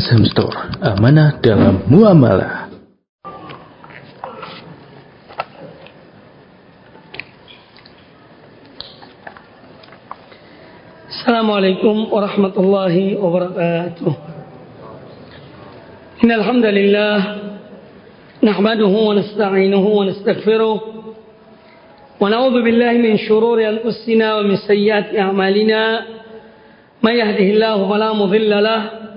Azham Store, amanah dalam muamalah. Assalamualaikum warahmatullahi wabarakatuh. Innal hamdalillah nahmaduhu wa nasta'inuhu wa nastaghfiruh wa na'udzu billahi min shururi anfusina wa min sayyiati a'malina. الله فلا مضل له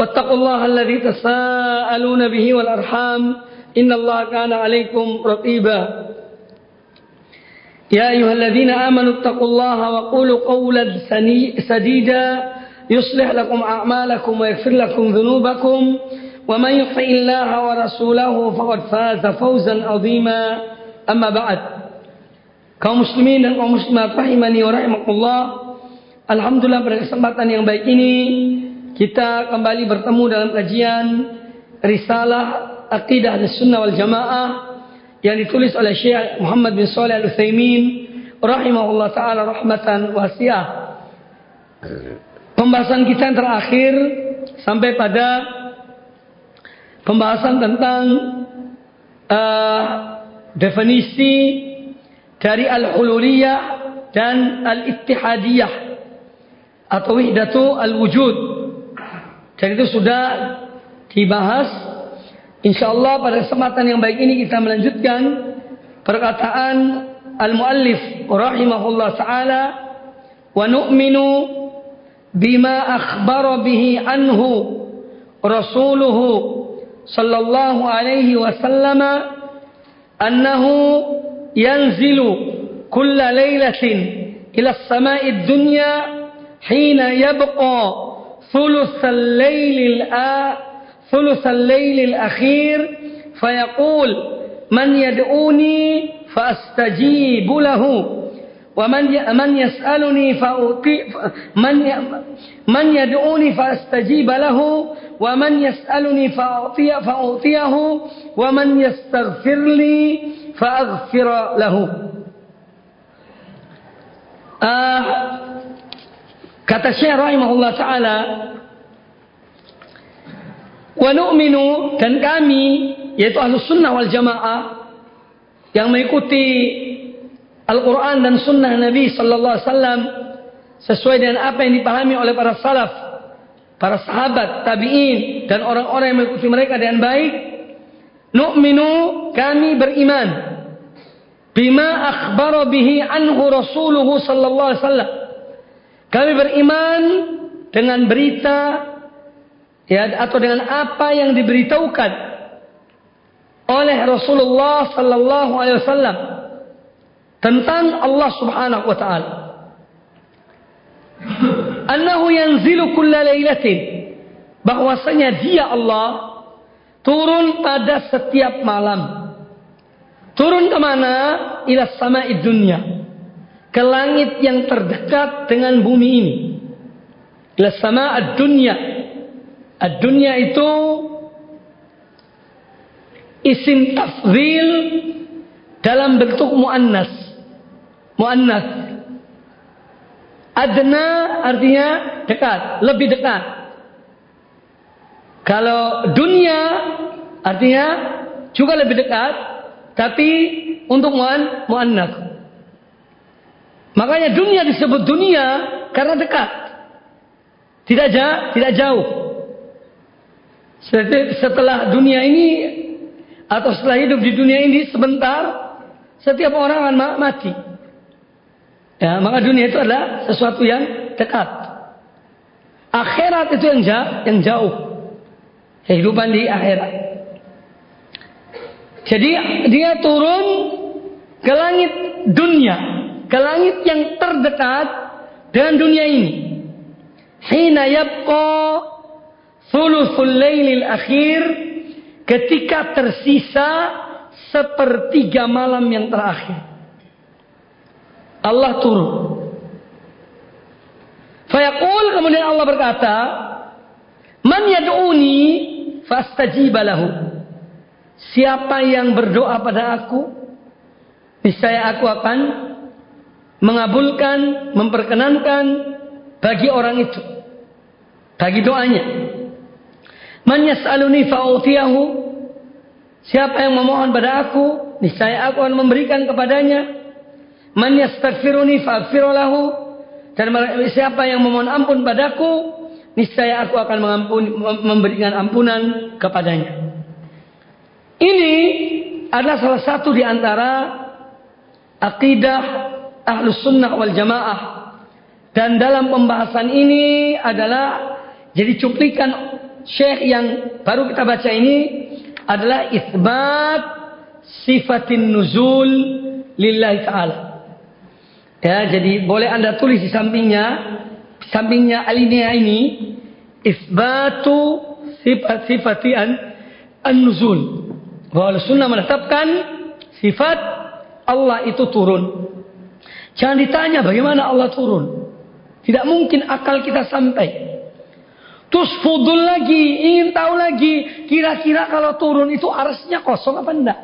واتقوا الله الذي تساءلون به والأرحام إن الله كان عليكم رقيبا. يا أيها الذين آمنوا اتقوا الله وقولوا قولا سديدا يصلح لكم أعمالكم ويغفر لكم ذنوبكم. ومن يطع الله ورسوله فقد فاز فوزا عظيما. أما بعد kaum muslimin dan kaum muslimat rahimani wa rahimakumullah. Alhamdulillah pada kesempatan yang baik ini kita kembali bertemu dalam kajian Risalah Aqidah Sunnah wal Jamaah yang ditulis oleh Syekh Muhammad bin Shalih Al Utsaimin rahimahullah taala rahmatan wasiah. Pembahasan kita yang terakhir sampai pada pembahasan tentang uh, definisi dari al-hululiyah dan al-ittihadiyah atau wihdatu al-wujud. Dan itu sudah dibahas. Insya Allah pada kesempatan yang baik ini kita melanjutkan perkataan al-muallif rahimahullah taala wa nu'minu bima akhbara bihi anhu rasuluhu sallallahu alaihi wasallam annahu yanzilu kulla lailatin ila as-sama'i ad-dunya hina yabqa ثلث الليل ثلث الليل الأخير فيقول من يدعوني فأستجيب له ومن من يسألني فأعطي من من يدعوني فأستجيب له ومن يسألني فأعطي فأعطيه ومن يستغفر لي فأغفر له. آه Kata Syekh rahimahullah taala, "Wa nu'minu dan kami yaitu Ahlus Sunnah wal Jamaah yang mengikuti Al-Qur'an dan sunnah Nabi sallallahu alaihi wasallam sesuai dengan apa yang dipahami oleh para salaf, para sahabat, tabi'in dan orang-orang yang mengikuti mereka dengan baik, nu'minu kami beriman bima akhbara bihi anhu rasuluhu sallallahu alaihi wasallam kami beriman dengan berita ya atau dengan apa yang diberitahukan oleh Rasulullah sallallahu alaihi wasallam tentang Allah Subhanahu wa taala. Annahu yanzilu kulla lailatin bahwasanya dia Allah turun pada setiap malam. Turun ke mana? Ila sama'id dunya ke langit yang terdekat dengan bumi ini. Ila sama ad-dunya. Ad-dunya itu isim tafdhil dalam bentuk muannas. Muannas. Adna artinya dekat, lebih dekat. Kalau dunia artinya juga lebih dekat, tapi untuk muan muannas. Makanya dunia disebut dunia karena dekat. Tidak jauh, tidak jauh. Setelah dunia ini atau setelah hidup di dunia ini sebentar, setiap orang akan mati. Ya, maka dunia itu adalah sesuatu yang dekat. Akhirat itu yang jauh, yang jauh. Kehidupan di akhirat. Jadi dia turun ke langit dunia ke langit yang terdekat dengan dunia ini. Hina yabqa lailil akhir ketika tersisa sepertiga malam yang terakhir. Allah turun. Fayaqul kemudian Allah berkata, "Man yad'uni fastajibalahu." Siapa yang berdoa pada aku, niscaya aku akan mengabulkan, memperkenankan bagi orang itu. Bagi doanya. Man yas'aluni fa'utiyahu. Siapa yang memohon pada aku, niscaya aku akan memberikan kepadanya. Man yastaghfiruni fa'aghfirulahu. Dan siapa yang memohon ampun padaku, niscaya aku akan mengampuni, memberikan ampunan kepadanya. Ini adalah salah satu di antara akidah ahlus sunnah wal jamaah. Dan dalam pembahasan ini adalah jadi cuplikan syekh yang baru kita baca ini adalah isbat sifatin nuzul lillahi ta'ala. Ya, jadi boleh anda tulis di sampingnya, sampingnya alinea ini, isbatu sifat sifatian an-nuzul. Bahwa sunnah menetapkan sifat Allah itu turun. Jangan ditanya bagaimana Allah turun. Tidak mungkin akal kita sampai. Terus fudul lagi, ingin tahu lagi, kira-kira kalau turun itu arasnya kosong apa enggak?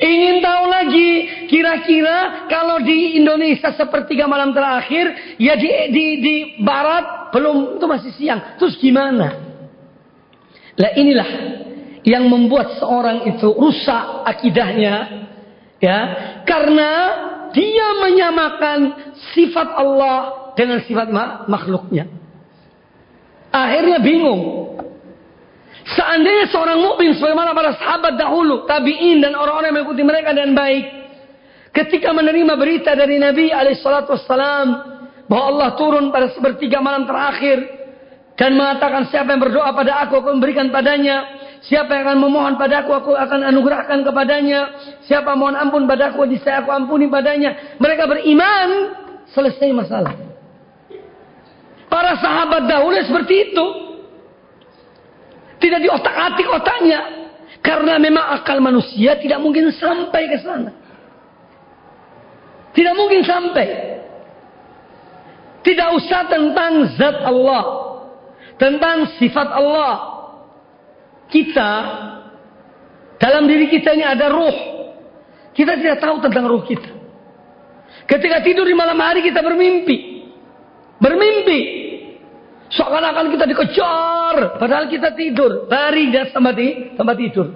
Ingin tahu lagi, kira-kira kalau di Indonesia sepertiga malam terakhir, ya di, di, di barat belum itu masih siang. Terus gimana? Lah inilah yang membuat seorang itu rusak akidahnya, ya, karena dia menyamakan sifat Allah dengan sifat makhluknya. Akhirnya bingung. Seandainya seorang mukmin sebagaimana para sahabat dahulu, tabi'in dan orang-orang yang mengikuti mereka dan baik, ketika menerima berita dari Nabi alaihissalatu wassalam bahwa Allah turun pada sepertiga malam terakhir dan mengatakan siapa yang berdoa pada aku aku memberikan padanya, siapa yang akan memohon pada aku akan anugerahkan kepadanya, siapa mohon ampun pada aku saya aku ampuni padanya. Mereka beriman, selesai masalah. Para sahabat dahulu seperti itu. Tidak diotak-atik otaknya. Karena memang akal manusia tidak mungkin sampai ke sana. Tidak mungkin sampai. Tidak usah tentang zat Allah. Tentang sifat Allah. Kita, dalam diri kita ini ada ruh. Kita tidak tahu tentang ruh kita. Ketika tidur di malam hari kita bermimpi. Bermimpi. Seakan-akan kita dikejar. Padahal kita tidur. Lari di tempat, tempat tidur.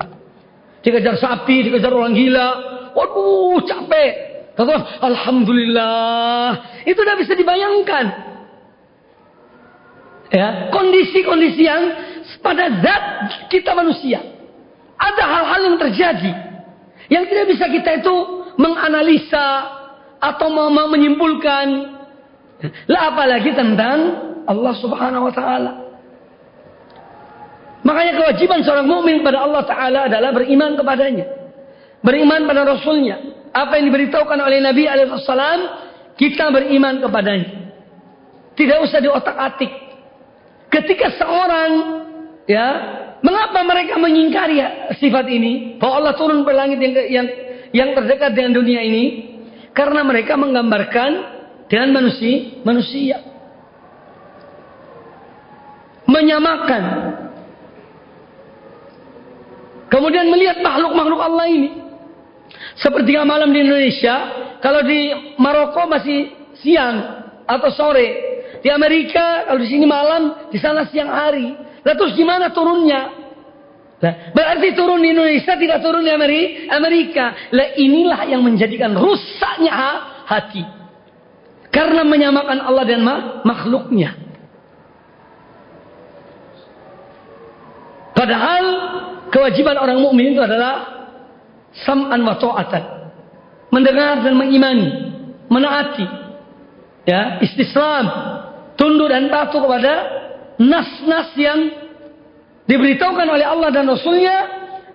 Dikejar sapi, dikejar orang gila. Waduh, capek. Kata, Alhamdulillah. Itu udah bisa dibayangkan. Ya, kondisi-kondisi yang pada zat kita manusia. Ada hal-hal yang terjadi. Yang tidak bisa kita itu menganalisa atau menyimpulkan lah apalagi tentang Allah Subhanahu wa taala. Makanya kewajiban seorang mukmin pada Allah taala adalah beriman kepadanya. Beriman pada rasulnya. Apa yang diberitahukan oleh Nabi alaihissalam, kita beriman kepadanya. Tidak usah diotak-atik. Ketika seorang ya, mengapa mereka mengingkari sifat ini? Bahwa Allah turun ke langit yang yang yang terdekat dengan dunia ini karena mereka menggambarkan dengan manusia, manusia. Menyamakan. Kemudian melihat makhluk-makhluk Allah ini. Seperti malam di Indonesia, kalau di Maroko masih siang atau sore. Di Amerika, kalau di sini malam, di sana siang hari. Lalu terus gimana turunnya? Nah, berarti turun di Indonesia tidak turun di Amerika. Lah inilah yang menjadikan rusaknya hati. Karena menyamakan Allah dan makhluknya. Padahal kewajiban orang mukmin itu adalah sam'an wa ta'atan. Mendengar dan mengimani, menaati. Ya, istislam, tunduk dan patuh kepada nas-nas yang diberitahukan oleh Allah dan Rasulnya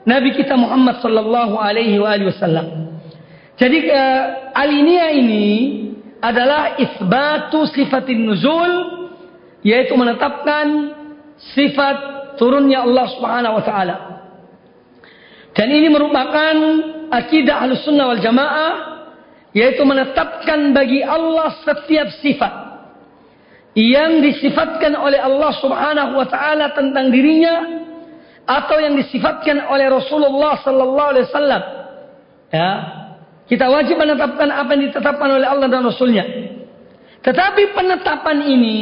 Nabi kita Muhammad sallallahu alaihi wasallam. Jadi uh, alinea ini adalah isbatu sifatin nuzul yaitu menetapkan sifat turunnya Allah Subhanahu wa taala. Dan ini merupakan akidah Ahlussunnah wal Jamaah yaitu menetapkan bagi Allah setiap sifat yang disifatkan oleh Allah Subhanahu wa taala tentang dirinya atau yang disifatkan oleh Rasulullah sallallahu alaihi wasallam. Ya. Kita wajib menetapkan apa yang ditetapkan oleh Allah dan Rasulnya. Tetapi penetapan ini,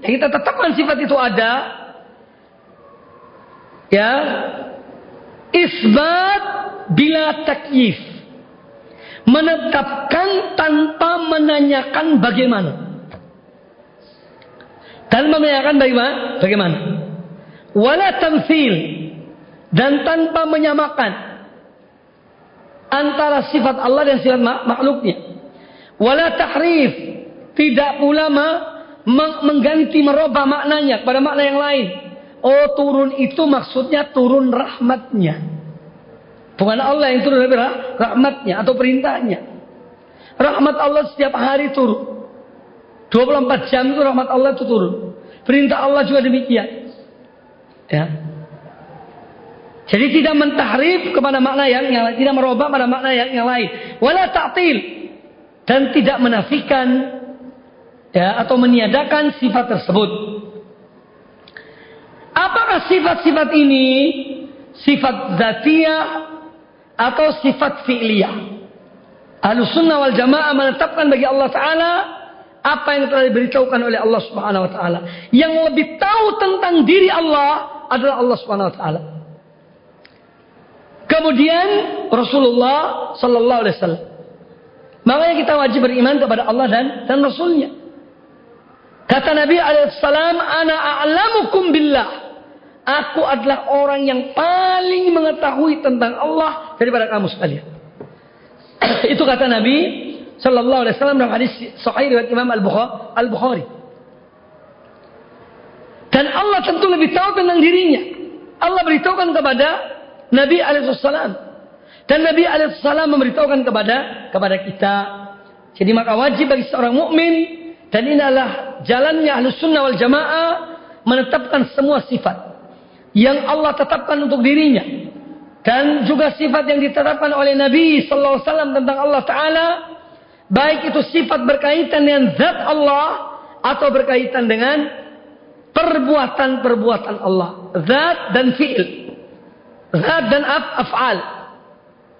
yang kita tetapkan sifat itu ada, ya, isbat bila takyif. Menetapkan tanpa menanyakan bagaimana. Tanpa menanyakan bagaimana? Bagaimana? Wala tamthil. Dan tanpa menyamakan. Antara sifat Allah dan sifat makhluknya. Wala tahrif. Tidak pula mengganti merubah maknanya kepada makna yang lain. Oh turun itu maksudnya turun rahmatnya. Bukan Allah yang turun dari rahmatnya atau perintahnya. Rahmat Allah setiap hari turun. 24 jam itu rahmat Allah itu turun. Perintah Allah juga demikian. Ya. Jadi tidak mentahrif kepada makna yang, yang lain, tidak merubah pada makna yang, yang lain. Wala ta'til dan tidak menafikan ya atau meniadakan sifat tersebut. Apakah sifat-sifat ini sifat zatiyah atau sifat fi'liyah? Ahlus sunnah wal jamaah menetapkan bagi Allah Ta'ala apa yang telah diberitahukan oleh Allah Subhanahu Wa Ta'ala. Yang lebih tahu tentang diri Allah adalah Allah Subhanahu Wa Ta'ala. Kemudian Rasulullah Sallallahu Alaihi Wasallam. Makanya kita wajib beriman kepada Allah dan dan Rasulnya. Kata Nabi Alaihissalam, Ana a'lamukum billah. Aku adalah orang yang paling mengetahui tentang Allah daripada kamu sekalian. Itu kata Nabi Sallallahu Alaihi Wasallam dalam hadis Sahih riwayat Imam Al Bukhari. Dan Allah tentu lebih tahu tentang dirinya. Allah beritahukan kepada Nabi Alaihissalam. Dan Nabi Alaihissalam memberitahukan kepada kepada kita. Jadi maka wajib bagi seorang mukmin dan ini adalah jalannya Ahlus Sunnah wal Jamaah menetapkan semua sifat yang Allah tetapkan untuk dirinya dan juga sifat yang ditetapkan oleh Nabi sallallahu alaihi wasallam tentang Allah taala baik itu sifat berkaitan dengan zat Allah atau berkaitan dengan perbuatan-perbuatan Allah. Zat dan fi'il. Zat dan af af'al.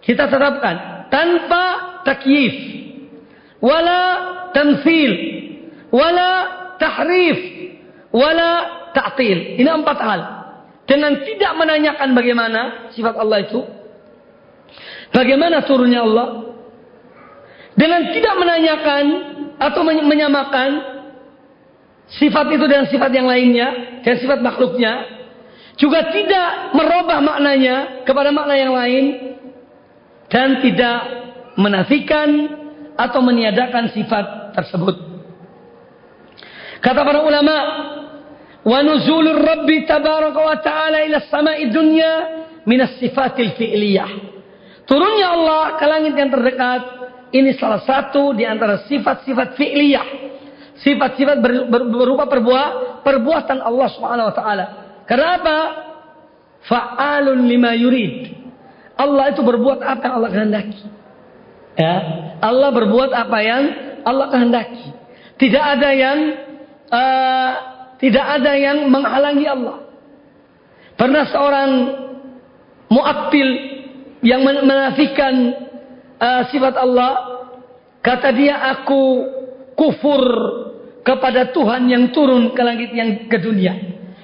Kita tetapkan tanpa takyif. Wala tamthil. Wala tahrif. Wala ta'til. Ini empat hal. Dengan tidak menanyakan bagaimana sifat Allah itu. Bagaimana turunnya Allah dengan tidak menanyakan atau menyamakan sifat itu dengan sifat yang lainnya dan sifat makhluknya juga tidak merubah maknanya kepada makna yang lain dan tidak menafikan atau meniadakan sifat tersebut. Kata para ulama, wa nuzulur rabbi tabaraka wa ta'ala ila samai dunya minas sifatil fi'liyah. Turunnya Allah ke langit yang terdekat ini salah satu di antara sifat-sifat fi'liyah. Sifat-sifat ber, ber, berupa perbuah, perbuatan Allah Subhanahu wa taala. Karena apa fa'alun lima yurid. Allah itu berbuat apa yang Allah kehendaki. Ya? Allah berbuat apa yang Allah kehendaki. Tidak ada yang uh, tidak ada yang menghalangi Allah. Pernah seorang mu'attil yang menafikan uh, sifat Allah. Kata dia, aku kufur kepada Tuhan yang turun ke langit yang ke dunia.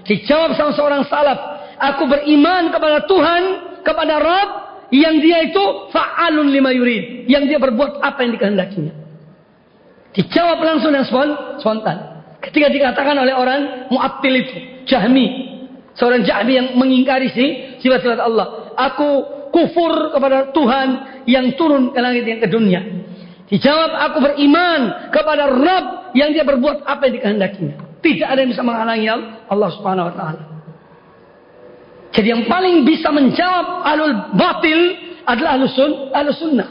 Dijawab sama seorang salaf. Aku beriman kepada Tuhan, kepada Rabb, yang dia itu fa'alun lima yurid. Yang dia berbuat apa yang dikehendakinya. Dijawab langsung dan spontan. Ketika dikatakan oleh orang mu'attil itu, Jahmi, seorang Jahmi yang mengingkari si sifat-sifat Allah. Aku kufur kepada Tuhan yang turun ke langit yang ke dunia. Dijawab, aku beriman kepada Rabb yang dia berbuat apa yang dikehendakinya. Tidak ada yang bisa menghalangi Allah subhanahu wa ta'ala. Jadi yang paling bisa menjawab alul batil adalah ahlus, sun, ahlus sunnah.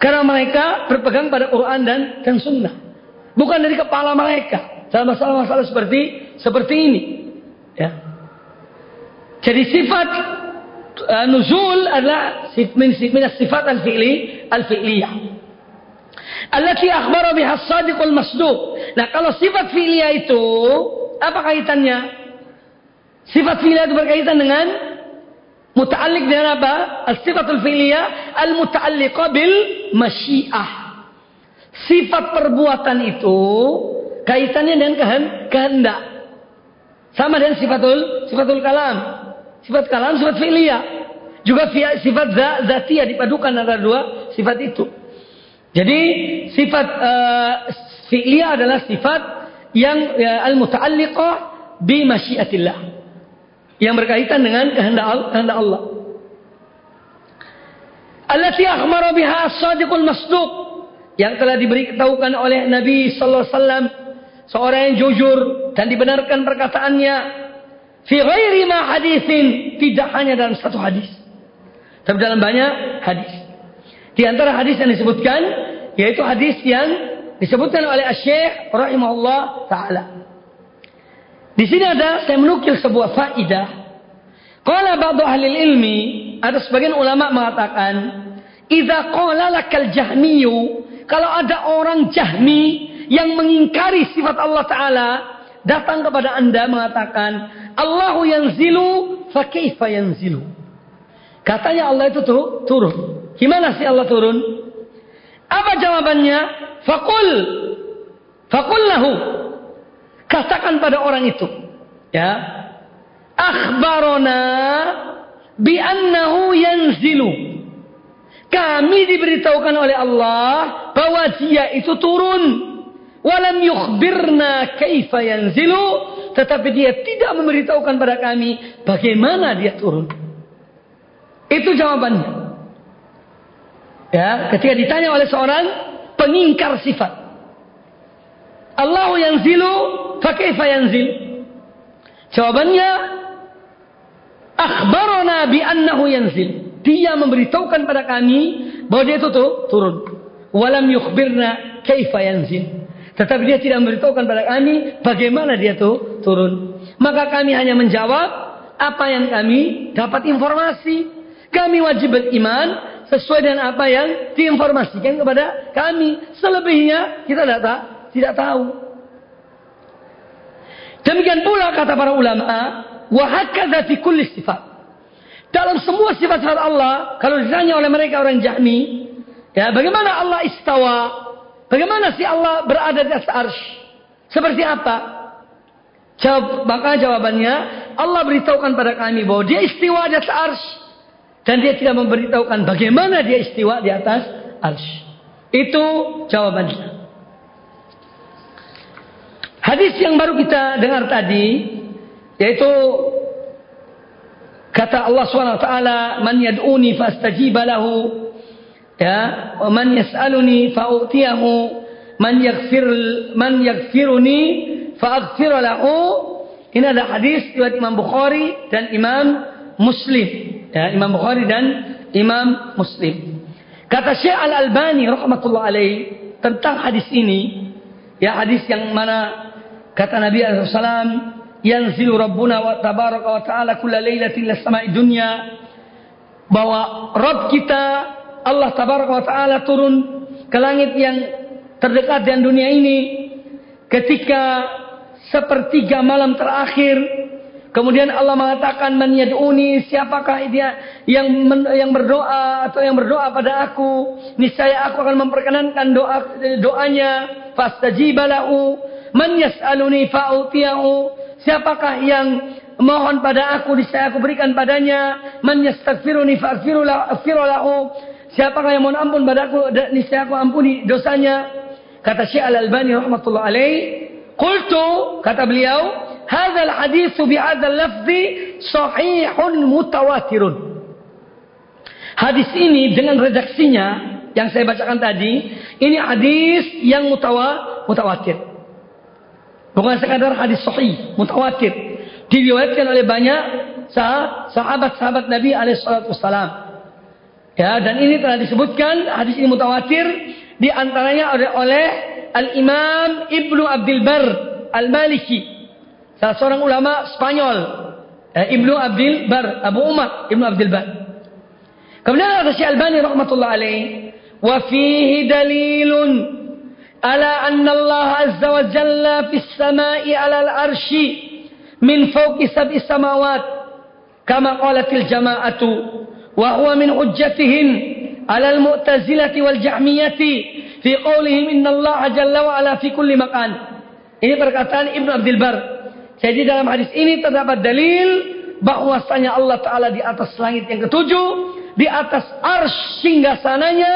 Karena mereka berpegang pada Quran dan, dan sunnah. Bukan dari kepala mereka. Dalam masalah-masalah seperti seperti ini. Ya. Jadi sifat uh, nuzul adalah min, min sifat al-fi'li al-fi'liyah. Allati akhbara biha as-sadiqul masduq. Nah, kalau sifat fi'liyah itu apa kaitannya? Sifat fi'liyah itu berkaitan dengan muta'alliq dengan apa? As-sifatul fi'liyah al-muta'alliqah bil masyiah. Sifat perbuatan itu kaitannya dengan kehendak. Sama dengan sifatul sifatul kalam. Sifat kalam sifat fi'liyah. Juga sifat zatiyah dipadukan antara dua sifat itu. Jadi sifat uh, fi'liyah adalah sifat yang ya, al-muta'alliqah bi masyiatillah. Yang berkaitan dengan kehendak kehendak Allah. Allati akhmara biha as-sadiqul masduq yang telah diberitahukan oleh Nabi sallallahu alaihi wasallam seorang yang jujur dan dibenarkan perkataannya fi ghairi ma hadisin tidak hanya dalam satu hadis. Tapi dalam banyak hadis. Di antara hadis yang disebutkan yaitu hadis yang disebutkan oleh Asy-Syaikh rahimahullah taala. Di sini ada saya menukil sebuah faidah qala ba'du ahli ilmi ada sebagian ulama mengatakan idza qala lakal jahmiyu kalau ada orang jahmi yang mengingkari sifat Allah Ta'ala datang kepada anda mengatakan Allahu yang zilu fakaifa yang zilu katanya Allah itu tuh turun. Gimana sih Allah turun? Apa jawabannya? Fakul fakul lahu. Katakan pada orang itu. Ya. Akhbarona bi annahu yanzilu. Kami diberitahukan oleh Allah bahwa dia itu turun. Walam yukhbirna kaifa yanzilu. Tetapi dia tidak memberitahukan pada kami bagaimana dia turun. Itu jawabannya. Ya, ketika ditanya oleh seorang pengingkar sifat. Allahu yanzilu, fa kaifa yanzil? Jawabannya akhbarana bi annahu yanzil. Dia memberitahukan pada kami bahwa dia itu turun. Walam yukhbirna kaifa yanzil. Tetapi dia tidak memberitahukan pada kami bagaimana dia tuh turun. Maka kami hanya menjawab apa yang kami dapat informasi. Kami wajib beriman sesuai dengan apa yang diinformasikan kepada kami. Selebihnya kita tidak, tidak tahu. Demikian pula kata para ulama, wahakadha fi kulli sifat. Dalam semua sifat-sifat Allah, kalau ditanya oleh mereka orang Jahmi, ya bagaimana Allah istawa? Bagaimana sih Allah berada di atas arsh? Seperti apa? Jawab, maka jawabannya Allah beritahukan pada kami bahwa dia istiwa di atas arsh. Dan dia tidak memberitahukan bagaimana dia istiwa di atas arsh. Itu jawabannya. Hadis yang baru kita dengar tadi yaitu kata Allah SWT man yad'uni fastajiba lahu ya man yas'aluni fa'utiyahu man yaghfir man yaghfiruni fa'aghfir lahu. Ini ada hadis riwayat Imam Bukhari dan Imam Muslim. Ya Imam Bukhari dan Imam Muslim. Kata Syekh Al Albani rahmatullah alaih tentang hadis ini. Ya hadis yang mana kata Nabi SAW yanzilu Rabbuna wa tabaraka wa ta'ala kulla laylatin ila sama'i dunya. Bahwa Rabb kita Allah tabaraka wa taala turun ke langit yang terdekat dengan dunia ini ketika sepertiga malam terakhir. Kemudian Allah mengatakan man yad'uni siapakah dia yang men, yang berdoa atau yang berdoa pada aku? Niscaya aku akan memperkenankan doa doanya. Fastajibalahu man yas'aluni fa'utiyahu siapakah yang mohon pada aku niscaya aku berikan padanya? Man yastaghfiruni fa'aghfiru lahu Siapakah yang mohon ampun padaku, niscaya aku ampuni dosanya. Kata Syekh Al-Albani rahmatullah alaih, Qultu, kata beliau, Hadzal hadithu bihadzal lafzi sahihun mutawatirun. Hadis ini dengan redaksinya yang saya bacakan tadi, ini hadis yang mutawa, mutawatir. Bukan sekadar hadis sahih, mutawatir. Diriwayatkan oleh banyak sahabat-sahabat Nabi alaihi salatu wassalam. Ya, dan ini telah disebutkan hadis ini mutawatir di antaranya oleh, oleh Al-Imam Ibnu Abdul Bar Al-Maliki. Salah seorang ulama Spanyol. Eh, Ibnu Abdul Bar, Abu Umar Ibnu Abdul Bar. Kemudian ada Syekh Albani rahmatullah alaih, wa fihi dalilun ala anna Allah azza wa jalla fis samai ala al-arsy min fawqi sab'i samawat kama qalatil jama'atu wa huwa min hujjatihim ala al-mu'tazilati wal jahmiyati fi qawlihim Allah jalla wa ala fi kulli makan. Ini perkataan Ibnu Abdul Bar. Jadi dalam hadis ini terdapat dalil bahwasanya Allah Ta'ala di atas langit yang ketujuh, di atas ars sananya,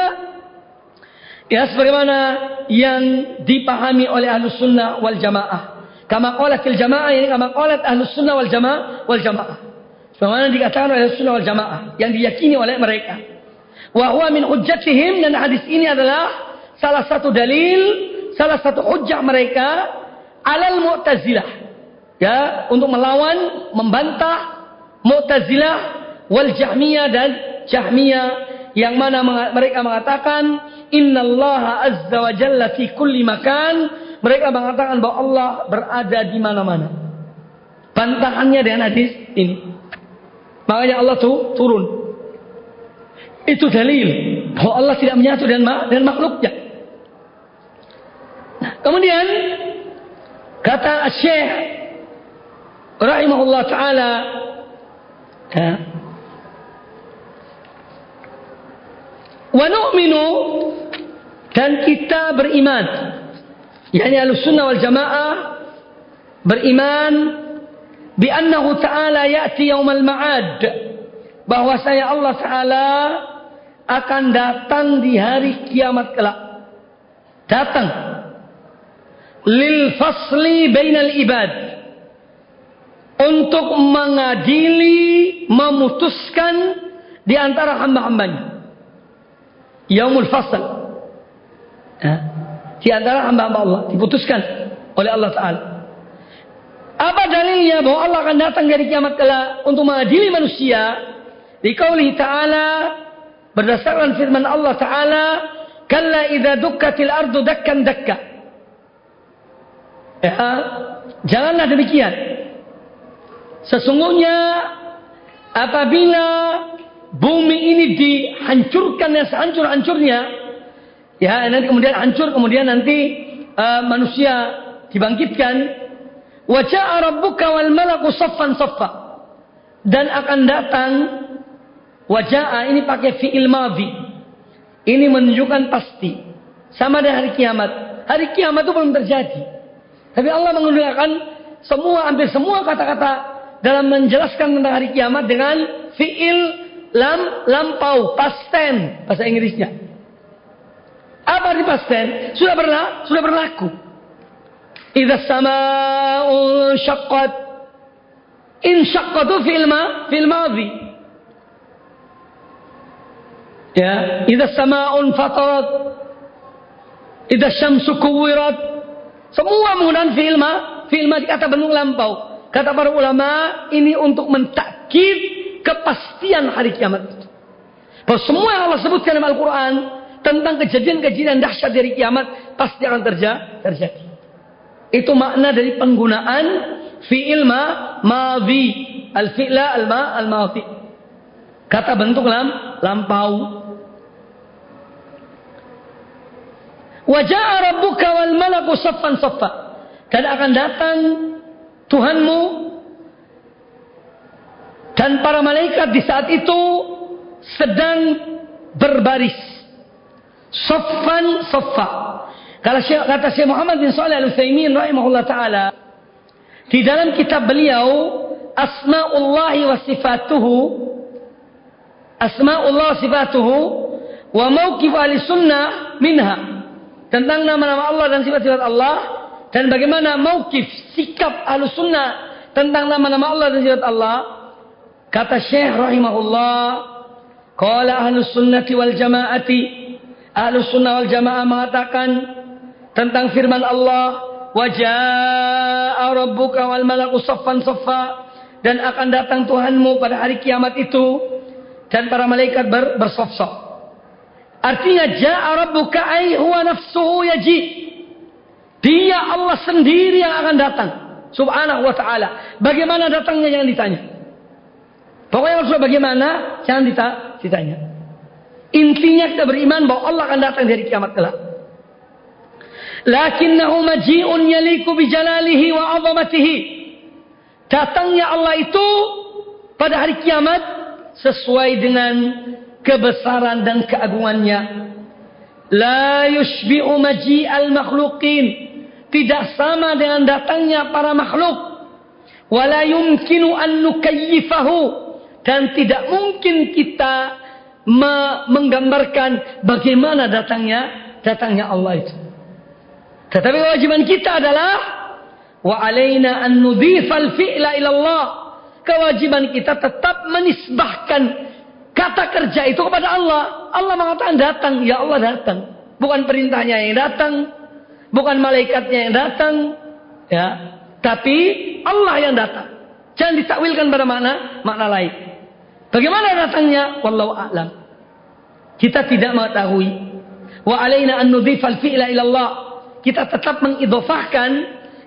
ya sebagaimana yang dipahami oleh ahlus sunnah wal jamaah. Kama qalatil jamaah, ini kama qalat ahlus sunnah wal jamaah wal jamaah. Sebagaimana dikatakan oleh sunnah wal jamaah, yang diyakini oleh mereka. Wa huwa min hujjatihim, dan hadis ini adalah salah satu dalil, salah satu hujjah mereka, alal mu'tazilah. Ya untuk melawan membantah Mu'tazilah wal Jahmiyah dan Jahmiyah. Yang mana mereka mengatakan innallaha azza wa jalla fi kulli makan. Mereka mengatakan bahwa Allah berada di mana-mana. Bantahannya dengan hadis ini makanya Allah tuh turun itu dalil bahwa Allah tidak menyatu dengan, dengan makhluknya nah, kemudian kata Syekh rahimahullah taala ya. wa nu'minu dan kita beriman yakni al-sunnah wal jamaah beriman bi annahu ta'ala ya'ti yaumal ma'ad bahwa saya Allah taala akan datang di hari kiamat kelak datang lil fasli bainal ibad untuk mengadili, memutuskan di antara hamba-hambanya. Yaumul fasal. Ya. Di antara hamba-hamba Allah diputuskan oleh Allah Taala. Apa dalilnya bahwa Allah akan datang dari kiamat kala untuk mengadili manusia? Di kauli Ta'ala berdasarkan firman Allah Ta'ala, "Kalla idza dukkatil ardu dakkan dakka." Ya, janganlah demikian. Sesungguhnya apabila bumi ini dihancurkan yang sehancur-hancurnya, ya nanti kemudian hancur, kemudian nanti uh, manusia dibangkitkan, wajah rabbuka wal malaku saffan saffa dan akan datang wajah ini pakai fi'il madhi. Ini menunjukkan pasti sama dengan hari kiamat. Hari kiamat itu belum terjadi. Tapi Allah menggunakan semua hampir semua kata-kata dalam menjelaskan tentang hari kiamat dengan fiil lam lampau past tense bahasa Inggrisnya. Apa di past tense? Sudah berlaku, sudah berlaku. Idza sama'u syaqqat in syaqqatu fil ma fil madhi. Ya, idza sama'un fatarat idza syamsu kuwirat semua menggunakan fiil ma ma kata bentuk lampau. Kata para ulama, ini untuk mentakkid kepastian hari kiamat. Bahwa semua yang Allah sebutkan dalam Al-Quran tentang kejadian-kejadian dahsyat dari kiamat pasti akan terjadi. Itu makna dari penggunaan fi'il ma madhi. Al-fi'la al-ma al-madhi. Kata bentuk lam lampau. Wajah rabbuka wal malaku saffan saffa. Dan akan datang Tuhanmu dan para malaikat di saat itu sedang berbaris. Soffan soffa. Syekh, kata Syekh Muhammad bin Salih Al-Utsaimin rahimahullah taala di dalam kitab beliau Asmaullahi wa sifatuhu Asmaullah sifatuhu wa mauqif ahli sunnah minha tentang nama-nama Allah dan sifat-sifat Allah dan bagaimana maukif, sikap ahlu sunnah tentang nama-nama Allah dan sifat Allah. Kata Syekh rahimahullah, Qala ahlu sunnati wal jamaati. Ahlu sunnah wal jamaah mengatakan tentang firman Allah, Waja'a rabbuka wal malaku saffan saffa. Dan akan datang Tuhanmu pada hari kiamat itu. Dan para malaikat ber, bersof-sof. Artinya, Ja'a rabbuka ay huwa nafsuhu yaji. Dia Allah sendiri yang akan datang. Subhanahu wa ta'ala. Bagaimana datangnya yang ditanya. Pokoknya sudah bagaimana, jangan ditanya. Intinya kita beriman bahwa Allah akan datang dari kiamat kelak. Lakinnahu maji'un yaliku bijalalihi wa azamatihi. Datangnya Allah itu pada hari kiamat sesuai dengan kebesaran dan keagungannya. La yushbi'u maji'al makhluqin. Tidak sama dengan datangnya para makhluk. Wala yumkinu an nukayyifahu. Dan tidak mungkin kita menggambarkan bagaimana datangnya datangnya Allah itu. Tetapi kewajiban kita adalah wa alaina an nudhifal fi'la ila Allah. Kewajiban kita tetap menisbahkan kata kerja itu kepada Allah. Allah mengatakan datang, ya Allah datang. Bukan perintahnya yang datang, bukan malaikatnya yang datang, ya. Tapi Allah yang datang. Jangan ditakwilkan pada mana makna lain. Bagaimana datangnya? Wallahu a'lam. Kita tidak mengetahui. Wa alaina an nudhifal fi'la ila Allah. Kita tetap mengidhofahkan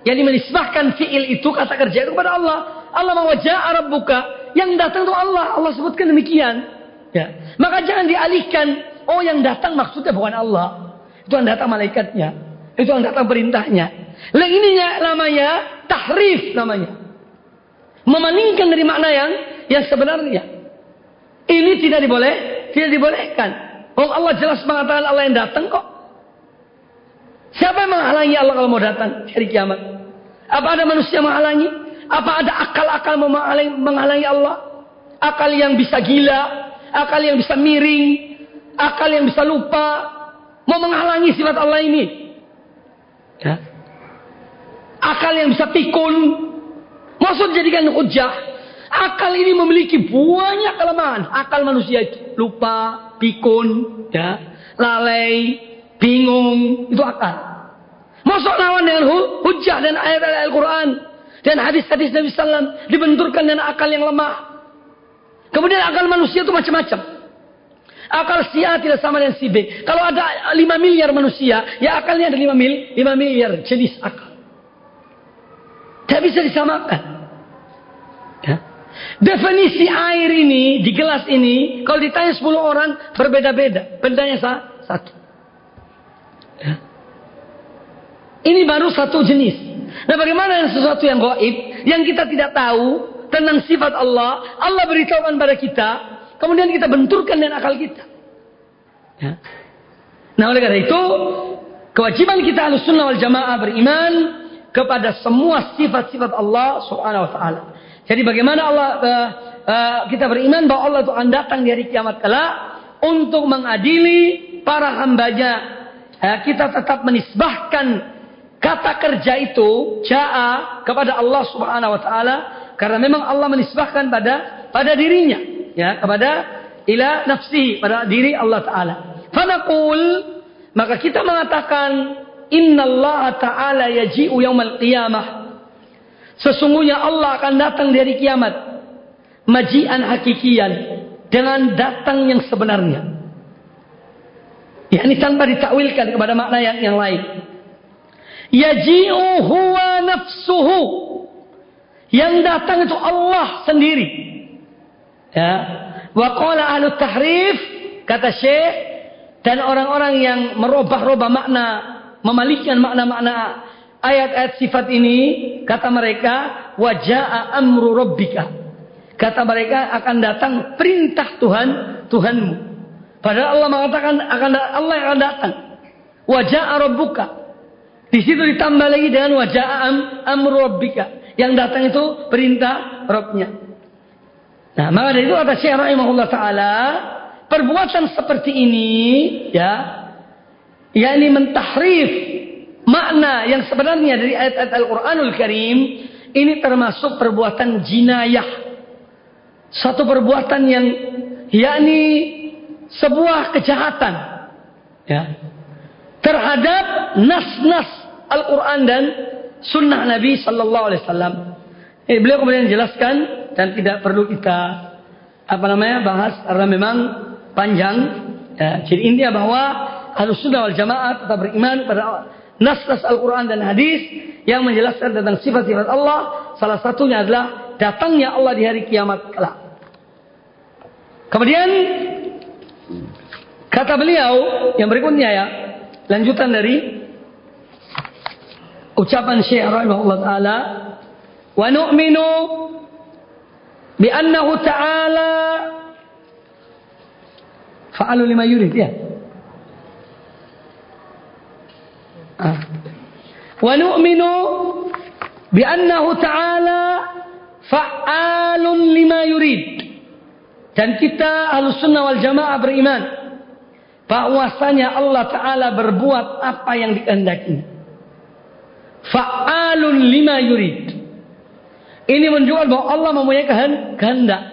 yakni menisbahkan fi'il itu kata kerja itu kepada Allah. Allah ma waja'a rabbuka. Yang datang itu Allah. Allah sebutkan demikian. Ya. Maka jangan dialihkan. Oh yang datang maksudnya bukan Allah. Itu yang datang malaikatnya. Itu yang datang perintahnya. Lah ininya namanya tahrif namanya. Memalingkan dari makna yang yang sebenarnya. Ini tidak diboleh, tidak dibolehkan. Oh Allah jelas mengatakan Allah yang datang kok. Siapa yang menghalangi Allah kalau mau datang hari kiamat? Apa ada manusia menghalangi? Apa ada akal-akal menghalangi, Allah? Akal yang bisa gila, akal yang bisa miring, akal yang bisa lupa, mau menghalangi sifat Allah ini. Ya. Akal yang bisa pikun, maksud jadikan hujah. Akal ini memiliki banyak kelemahan. Akal manusia itu lupa, pikun, ya, lalai, bingung, itu akal. Masuk lawan dengan hujah dan ayat-ayat Al-Quran dan hadis-hadis Nabi Sallam dibenturkan dengan akal yang lemah. Kemudian akal manusia itu macam-macam. Akal si A tidak sama dengan si B. Kalau ada 5 miliar manusia, ya akalnya ada 5 mil, 5 miliar jenis akal. Tidak bisa disamakan. Ya. Definisi air ini di gelas ini, kalau ditanya 10 orang berbeda-beda. Bendanya satu. Ya. Ini baru satu jenis. Nah bagaimana dengan sesuatu yang goib, yang kita tidak tahu tentang sifat Allah, Allah beritahukan pada kita, kemudian kita benturkan dengan akal kita. Ya. Nah oleh karena itu, kewajiban kita harus sunnah wal jamaah beriman kepada semua sifat-sifat Allah subhanahu wa ta'ala. Jadi bagaimana Allah uh, uh, kita beriman bahwa Allah itu akan datang di hari kiamat kelak untuk mengadili para hambanya. Uh, kita tetap menisbahkan kata kerja itu jaa kepada Allah Subhanahu wa taala karena memang Allah menisbahkan pada pada dirinya ya kepada ila nafsihi pada diri Allah taala. Fanaqul maka kita mengatakan innallaha taala yaji'u yaumal qiyamah Sesungguhnya Allah akan datang dari kiamat. Majian hakikian. Dengan datang yang sebenarnya. Ya, ini tanpa ditakwilkan kepada makna yang, yang lain. Yaji'u huwa nafsuhu. Yang datang itu Allah sendiri. Ya. Wa qala ahlu tahrif. Kata Syekh. Dan orang-orang yang merubah-rubah makna. Memalingkan makna-makna ayat-ayat sifat ini kata mereka wajah amru rabbika kata mereka akan datang perintah Tuhan Tuhanmu padahal Allah mengatakan akan Allah yang akan datang wajah rabbuka di situ ditambah lagi dengan wajah am, amru rabbika yang datang itu perintah Rabbnya nah maka dari itu kata Syekh rahimahullah taala perbuatan seperti ini ya yakni mentahrif makna yang sebenarnya dari ayat-ayat Al-Quranul Karim ini termasuk perbuatan jinayah. Satu perbuatan yang yakni sebuah kejahatan ya terhadap nas-nas Al-Quran dan sunnah Nabi Sallallahu Alaihi Wasallam. Eh, beliau kemudian jelaskan dan tidak perlu kita apa namanya bahas karena memang panjang. Ya, jadi intinya bahwa harus sunnah wal jamaah tetap beriman pada nas-nas Al-Quran dan hadis yang menjelaskan tentang sifat-sifat Allah. Salah satunya adalah datangnya Allah di hari kiamat kelak. Kemudian kata beliau yang berikutnya ya, lanjutan dari ucapan Syekh rahimahullah taala, "Wa nu'minu bi annahu ta'ala fa'alu lima yurid ya." Ah. Wa nu'minu bi annahu ta'ala fa'alun lima yurid. Dan kita halus sunnah wal jamaah beriman. Bahwasanya Allah Ta'ala berbuat apa yang dikehendaki. Fa'alun lima yurid. Ini menunjukkan bahwa Allah mempunyai kehendak.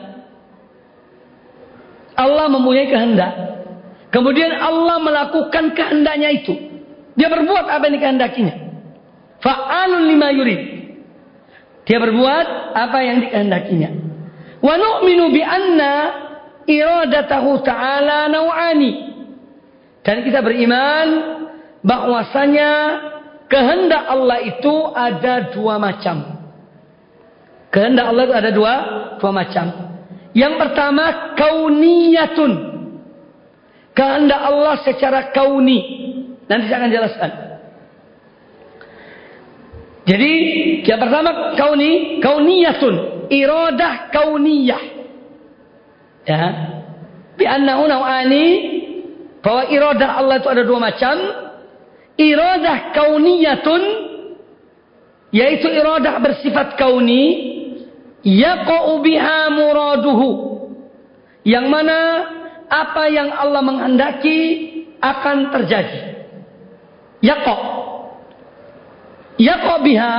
Allah mempunyai kehendak. Kemudian Allah melakukan kehendaknya itu. Dia berbuat apa yang dikehendakinya. Fa'alun lima yurid. Dia berbuat apa yang dikehendakinya. Wa nu'minu bi anna iradatahu ta'ala naw'ani. Dan kita beriman bahwasanya kehendak Allah itu ada dua macam. Kehendak Allah itu ada dua, dua macam. Yang pertama kauniyatun. Kehendak Allah secara kauni. Nanti saya akan jelaskan. Jadi yang pertama kauni, kauniyatun iradah kauniyah. Ya. Bi annahu naw'ani bahwa iradah Allah itu ada dua macam. Iradah kauniyatun yaitu iradah bersifat kauni yaqa'u biha muraduhu. Yang mana apa yang Allah menghendaki akan terjadi. Yaqa' Yaqa' biha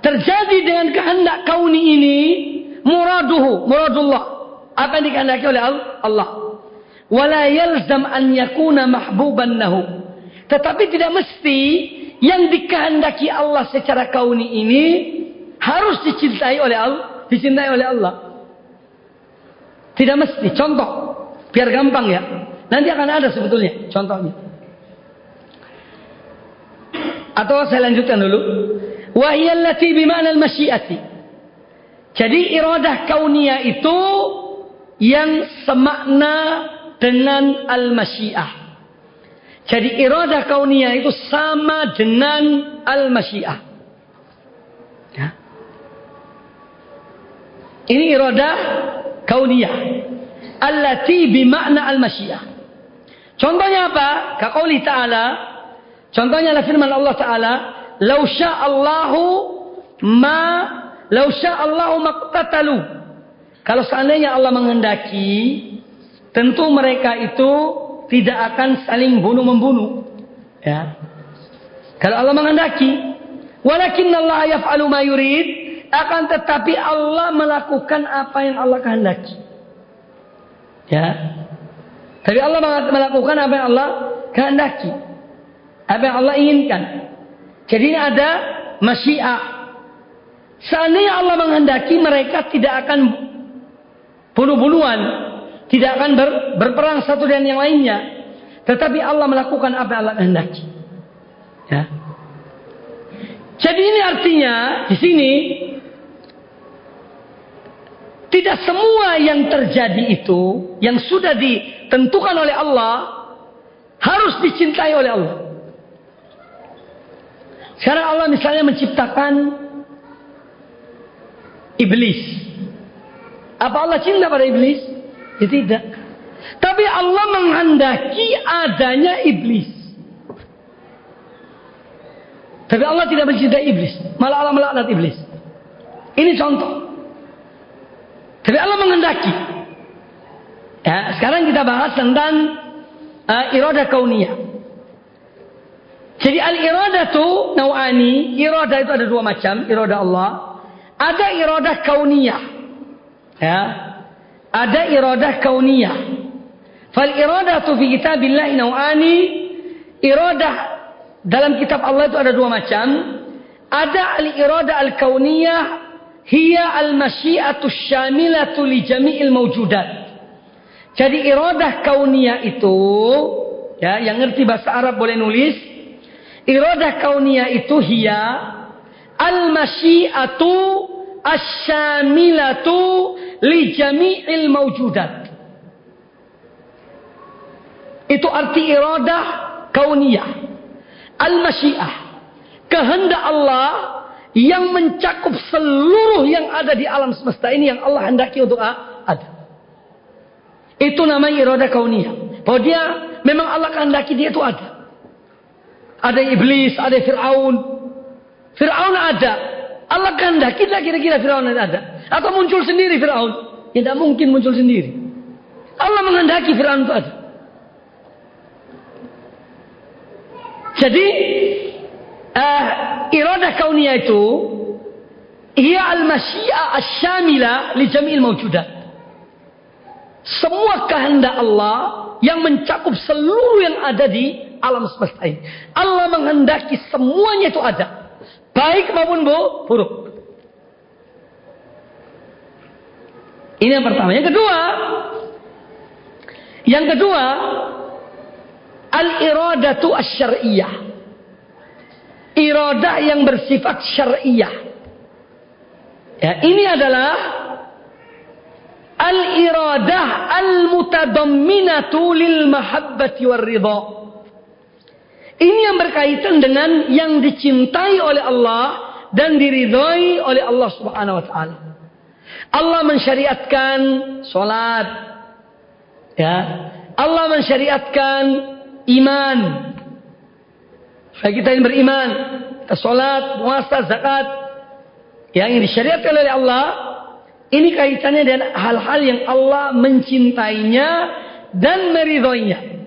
terjadi dengan kehendak kauni ini muraduhu muradullah apa yang dikehendaki oleh Allah wala yalzam an yakuna mahbuban lahu tetapi tidak mesti yang dikehendaki Allah secara kauni ini harus dicintai oleh Allah dicintai oleh Allah. Tidak mesti. Contoh. Biar gampang ya. Nanti akan ada sebetulnya contohnya. Atau saya lanjutkan dulu. Wahiyallati bima'na al-masyiati. Jadi iradah kauniyah itu yang semakna dengan al-masyiah. Jadi iradah kauniyah itu sama dengan al-masyiah. Ya. Ini iradah kauniyah. Allati bima'na al-masyiah. Contohnya apa? Kaqauli ta'ala. Contohnya adalah firman Allah Ta'ala. Lau Allahu ma lau Allahu maqtatalu. Kalau seandainya Allah menghendaki, tentu mereka itu tidak akan saling bunuh membunuh. Ya. Kalau Allah menghendaki, walakin Allah yaf'alu ma yurid, akan tetapi Allah melakukan apa yang Allah kehendaki. Ya. Tapi Allah melakukan apa yang Allah kehendaki. Apa yang Allah inginkan. Jadi ini ada masyiah. Seandainya Allah menghendaki mereka tidak akan bunuh-bunuhan. Tidak akan ber, berperang satu dengan yang lainnya. Tetapi Allah melakukan apa Allah kehendaki. Ya. Jadi ini artinya di sini tidak semua yang terjadi itu yang sudah ditentukan oleh Allah harus dicintai oleh Allah. Sekarang Allah misalnya menciptakan iblis. Apa Allah cinta pada iblis? Ya tidak. Tapi Allah menghendaki adanya iblis. Tapi Allah tidak mencintai iblis. Malah Allah melaknat iblis. Ini contoh. Tapi Allah menghendaki. Ya, sekarang kita bahas tentang uh, iradah kauniyah. Jadi al-iradatu nau'ani, iradah itu ada dua macam, iradah Allah. Ada iradah kauniyah. Ya. Ada iradah kauniyah. Fal iradatu fi kitabillah nau'ani, iradah dalam kitab Allah itu ada dua macam. Ada al-iradah al-kauniyah, hiya al-masyiatu syamilatu li jami'il mawjudat. Jadi iradah kauniyah itu, ya, yang ngerti bahasa Arab boleh nulis, Iradah kauniyah itu hiya al-masyiatu asyamilatu li jami'il mawjudat. Itu arti iradah kauniyah. Al-masyiah. Kehendak Allah yang mencakup seluruh yang ada di alam semesta ini yang Allah hendaki untuk ada. Itu namanya iradah kauniyah. Bahwa dia memang Allah kehendaki dia itu ada. Ada iblis, ada Fir'aun. Fir'aun ada. Allah kehendaki tidak kira-kira Fir'aun ada. Atau muncul sendiri Fir'aun. Ya, tidak mungkin muncul sendiri. Allah menghendaki Fir'aun itu ada. Jadi uh, iradah kauniyah itu ia al-masyiah asy-syamila li jami'il mawjudat. Semua kehendak Allah yang mencakup seluruh yang ada di alam semesta ini. Allah menghendaki semuanya itu ada. Baik maupun buruk. Ini yang pertama. Yang kedua, yang kedua, Al-iradatu asy-syar'iyyah. Iradah yang bersifat syariah. Ya, ini adalah al-iradah al-mutadamminatu lil mahabbati war ridha. Ini yang berkaitan dengan yang dicintai oleh Allah dan diridhoi oleh Allah Subhanahu wa taala. Allah mensyariatkan salat. Ya. Allah mensyariatkan iman. Supaya kita yang beriman, kita sholat, puasa, zakat, yang disyariatkan oleh Allah, ini kaitannya dengan hal-hal yang Allah mencintainya dan meridhoinya.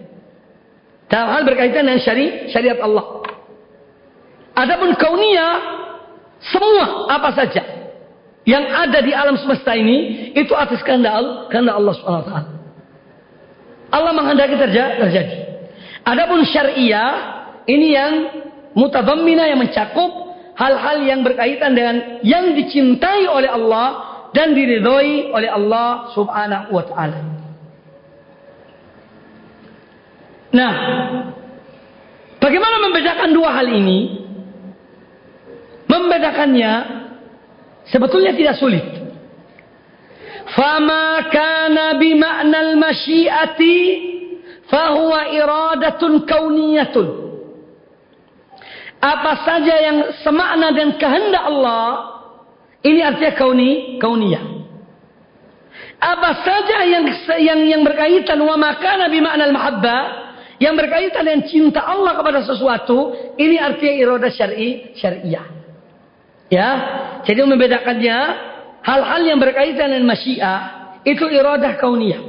Dalam hal berkaitan dengan syari, syariat Allah. Adapun kauniyah, semua apa saja yang ada di alam semesta ini itu atas kehendak kehendak Allah Subhanahu wa taala. Allah menghendaki terjadi. Adapun syariah ini yang mutadammina yang mencakup hal-hal yang berkaitan dengan yang dicintai oleh Allah dan diridhoi oleh Allah Subhanahu wa taala. Nah, bagaimana membedakan dua hal ini? Membedakannya sebetulnya tidak sulit. Fama kana bima'na al-masyiati fahuwa iradatun kauniyatun. Apa saja yang semakna dan kehendak Allah, ini artinya kauni, kauniyah. Apa saja yang yang yang berkaitan wa makana bi al mahabbah, yang berkaitan dengan cinta Allah kepada sesuatu, ini artinya iradah syar'i, syariah. Ya. Jadi membedakannya hal-hal yang berkaitan dengan masyiah itu iradah kauniyah.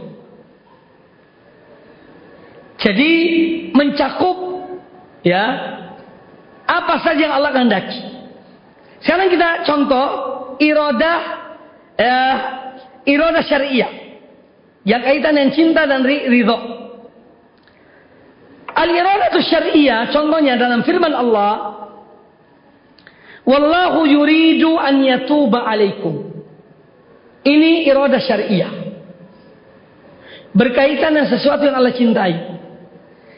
Jadi mencakup ya apa saja yang Allah kehendaki. Sekarang kita contoh irodah eh, irodah syariah yang kaitan dengan cinta dan ridho. Al itu syariah contohnya dalam firman Allah Wallahu yuridu an yatuba alaikum. Ini irodah syariah. Berkaitan dengan sesuatu yang Allah cintai.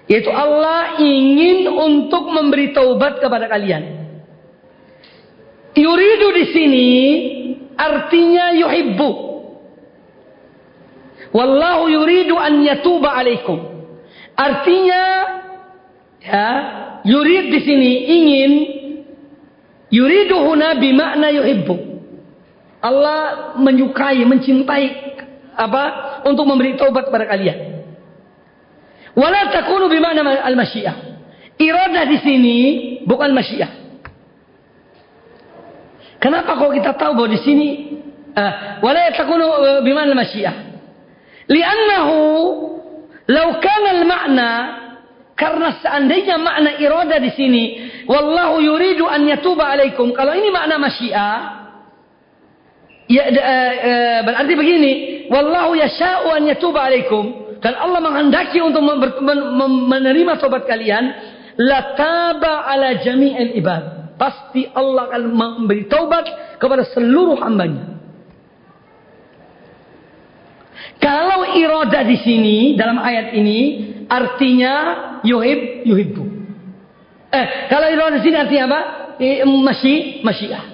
Yaitu Allah ingin untuk memberi taubat kepada kalian. Yuridu di sini artinya yuhibbu. Wallahu yuridu an yatuba alaikum. Artinya ya, yurid di sini ingin yuridu huna bimakna yuhibbu. Allah menyukai, mencintai apa? Untuk memberi taubat kepada kalian. Wala takunu bimana al-masyiah. Iradah di sini bukan masyiah. Kenapa kalau kita tahu bahwa di sini uh, wala takunu uh, bimana al-masyiah? Li'annahu law kana al-ma'na karena seandainya makna irada di sini wallahu yuridu an yatuba alaikum kalau ini makna masyiah ya uh, uh, berarti begini wallahu yasha'u an yatuba alaikum dan Allah menghendaki untuk menerima tobat kalian, lataba ala jami'il ibad. Pasti Allah akan memberi taubat kepada seluruh hambanya. Kalau iroda di sini dalam ayat ini artinya yuhib yuhibbu. Eh, kalau di sini artinya apa? Masih masyiah.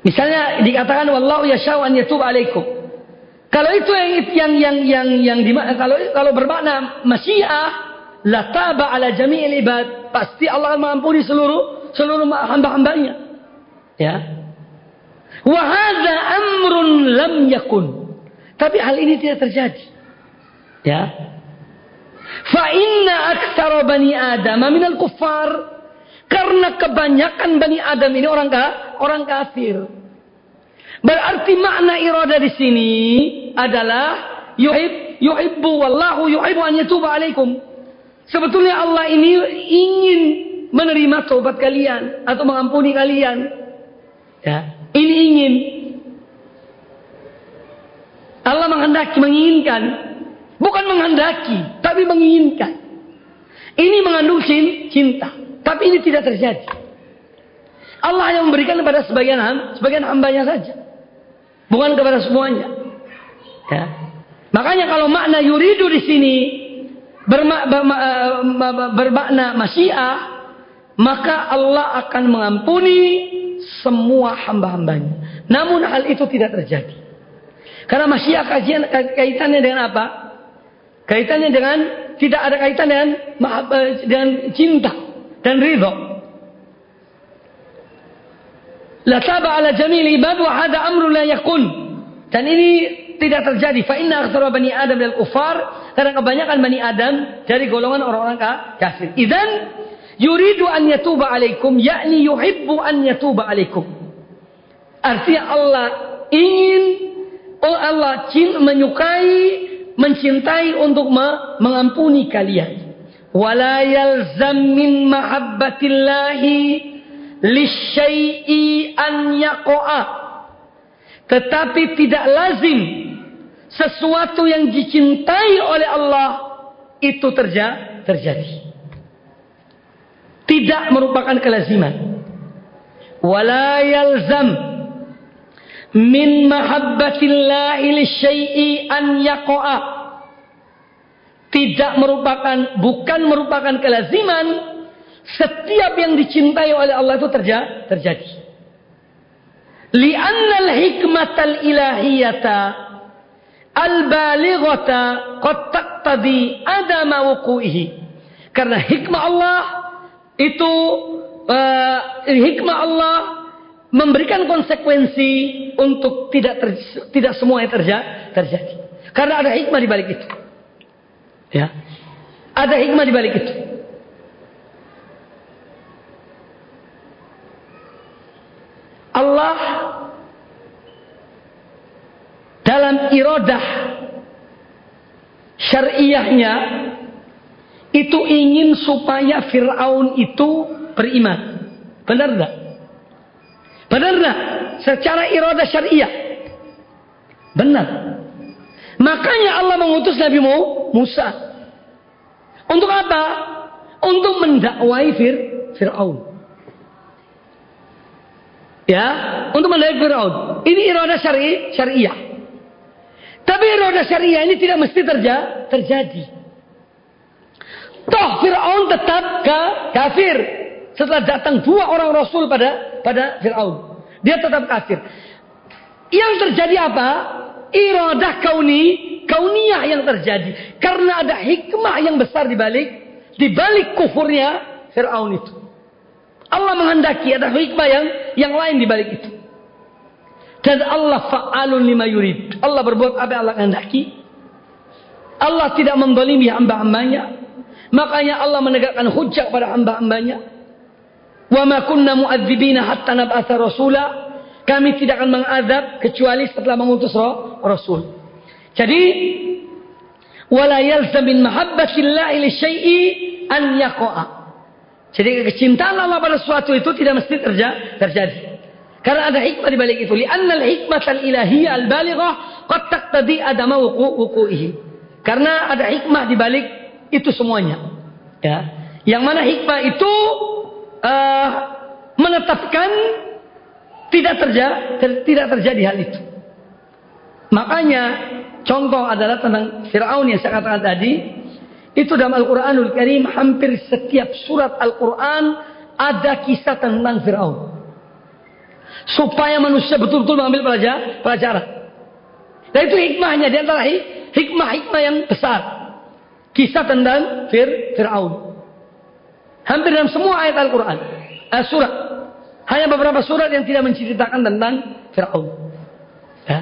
Misalnya dikatakan wallahu yashau an yatub alaikum. Kalau itu yang yang yang yang, yang di, kalau kalau bermakna masyiah la taba ala jami'il ibad, pasti Allah mengampuni seluruh seluruh hamba-hambanya. Ya. Wa hadza amrun lam yakun. Tapi hal ini tidak terjadi. Ya. Fa inna aktsara bani Adam minal kuffar. Karena kebanyakan bani Adam ini orang orang kafir. Berarti makna irada di sini adalah yuhib yuhibbu wallahu yuhibbu an yatuba alaikum. Sebetulnya Allah ini ingin menerima tobat kalian atau mengampuni kalian. Ya, ini ingin. Allah menghendaki, menginginkan. Bukan menghendaki, tapi menginginkan. Ini mengandung cinta, tapi ini tidak terjadi. Allah yang memberikan kepada sebagian sebagian hambanya saja. Bukan kepada semuanya. Ya. Makanya kalau makna yuridu di sini bermak, bermakna masyiah, maka Allah akan mengampuni semua hamba-hambanya. Namun hal itu tidak terjadi. Karena masyiah kaitannya dengan apa? Kaitannya dengan tidak ada kaitan dengan dengan cinta dan ridho. La taba ala jamil ibad wa hada amru la yakun. Dan ini tidak terjadi. Fa inna aktsara bani Adam al kufar karena kebanyakan bani Adam dari golongan orang-orang kafir. Idan yuridu an yatuba alaikum yakni yuhibbu an yatuba alaikum. Artinya Allah ingin oh Allah menyukai mencintai untuk mengampuni kalian. Wala yalzam min mahabbatillahi lisyai'i an yaqa'a. Tetapi tidak lazim sesuatu yang dicintai oleh Allah itu terja terjadi. Tidak merupakan kelaziman. Wala yalzam min mahabbatillahi lisyai'i an yaqa'a. Tidak merupakan bukan merupakan kelaziman setiap yang dicintai oleh Allah itu terja terjadi. Li'annal hikmatal ilahiyata al-balighata qad taqtadi adama wuqu'ihi. Karena hikmah Allah itu uh, hikmah Allah memberikan konsekuensi untuk tidak ter, tidak semua terja, terjadi. Karena ada hikmah di balik itu. Ya. Ada hikmah di balik itu. Allah dalam iradah syariahnya itu ingin supaya Fir'aun itu beriman. Benar enggak? Benar enggak? Secara iradah syariah. Benar. Makanya Allah mengutus Nabi Musa. Untuk apa? Untuk mendakwai Fir'aun. Ya, untuk menaik Fir'aun. Ini iroda syari, syariah. Tapi iroda syariah ini tidak mesti terja, terjadi. Toh Fir'aun tetap ke kafir. Setelah datang dua orang Rasul pada pada Fir'aun. Dia tetap kafir. Yang terjadi apa? Iroda kauni, kauniyah yang terjadi. Karena ada hikmah yang besar di balik, di balik kufurnya Fir'aun itu. Allah menghendaki ada hikmah yang yang lain di balik itu. Dan Allah fa'alun lima yurid. Allah berbuat apa Allah kehendaki. Allah tidak mendolimi hamba-hambanya. Makanya Allah menegakkan hujah pada hamba-hambanya. Wa ma kunna mu'adzibina hatta nab'atha rasula. Kami tidak akan mengadab kecuali setelah mengutus rasul. Jadi wala yalzam min mahabbatillahi li syai'i an yaqa'a. Jadi kecintaan Allah pada sesuatu itu tidak mesti terjadi. Karena ada hikmah di balik itu. Lianna al-hikmah al-ilahiyah al-balighah qad taqtadi adama wuqu'ihi. Karena ada hikmah di balik itu semuanya. Ya. Yang mana hikmah itu uh, menetapkan tidak terjadi tidak terjadi hal itu. Makanya contoh adalah tentang Firaun yang saya katakan tadi, itu dalam Al-Quranul Karim hampir setiap surat Al-Quran ada kisah tentang Fir'aun. Supaya manusia betul-betul mengambil pelajaran. Dan itu hikmahnya di antara hikmah-hikmah yang besar. Kisah tentang Fir, Fir'aun. Hampir dalam semua ayat Al-Quran. Eh, surat. Hanya beberapa surat yang tidak menceritakan tentang Fir'aun. Ya.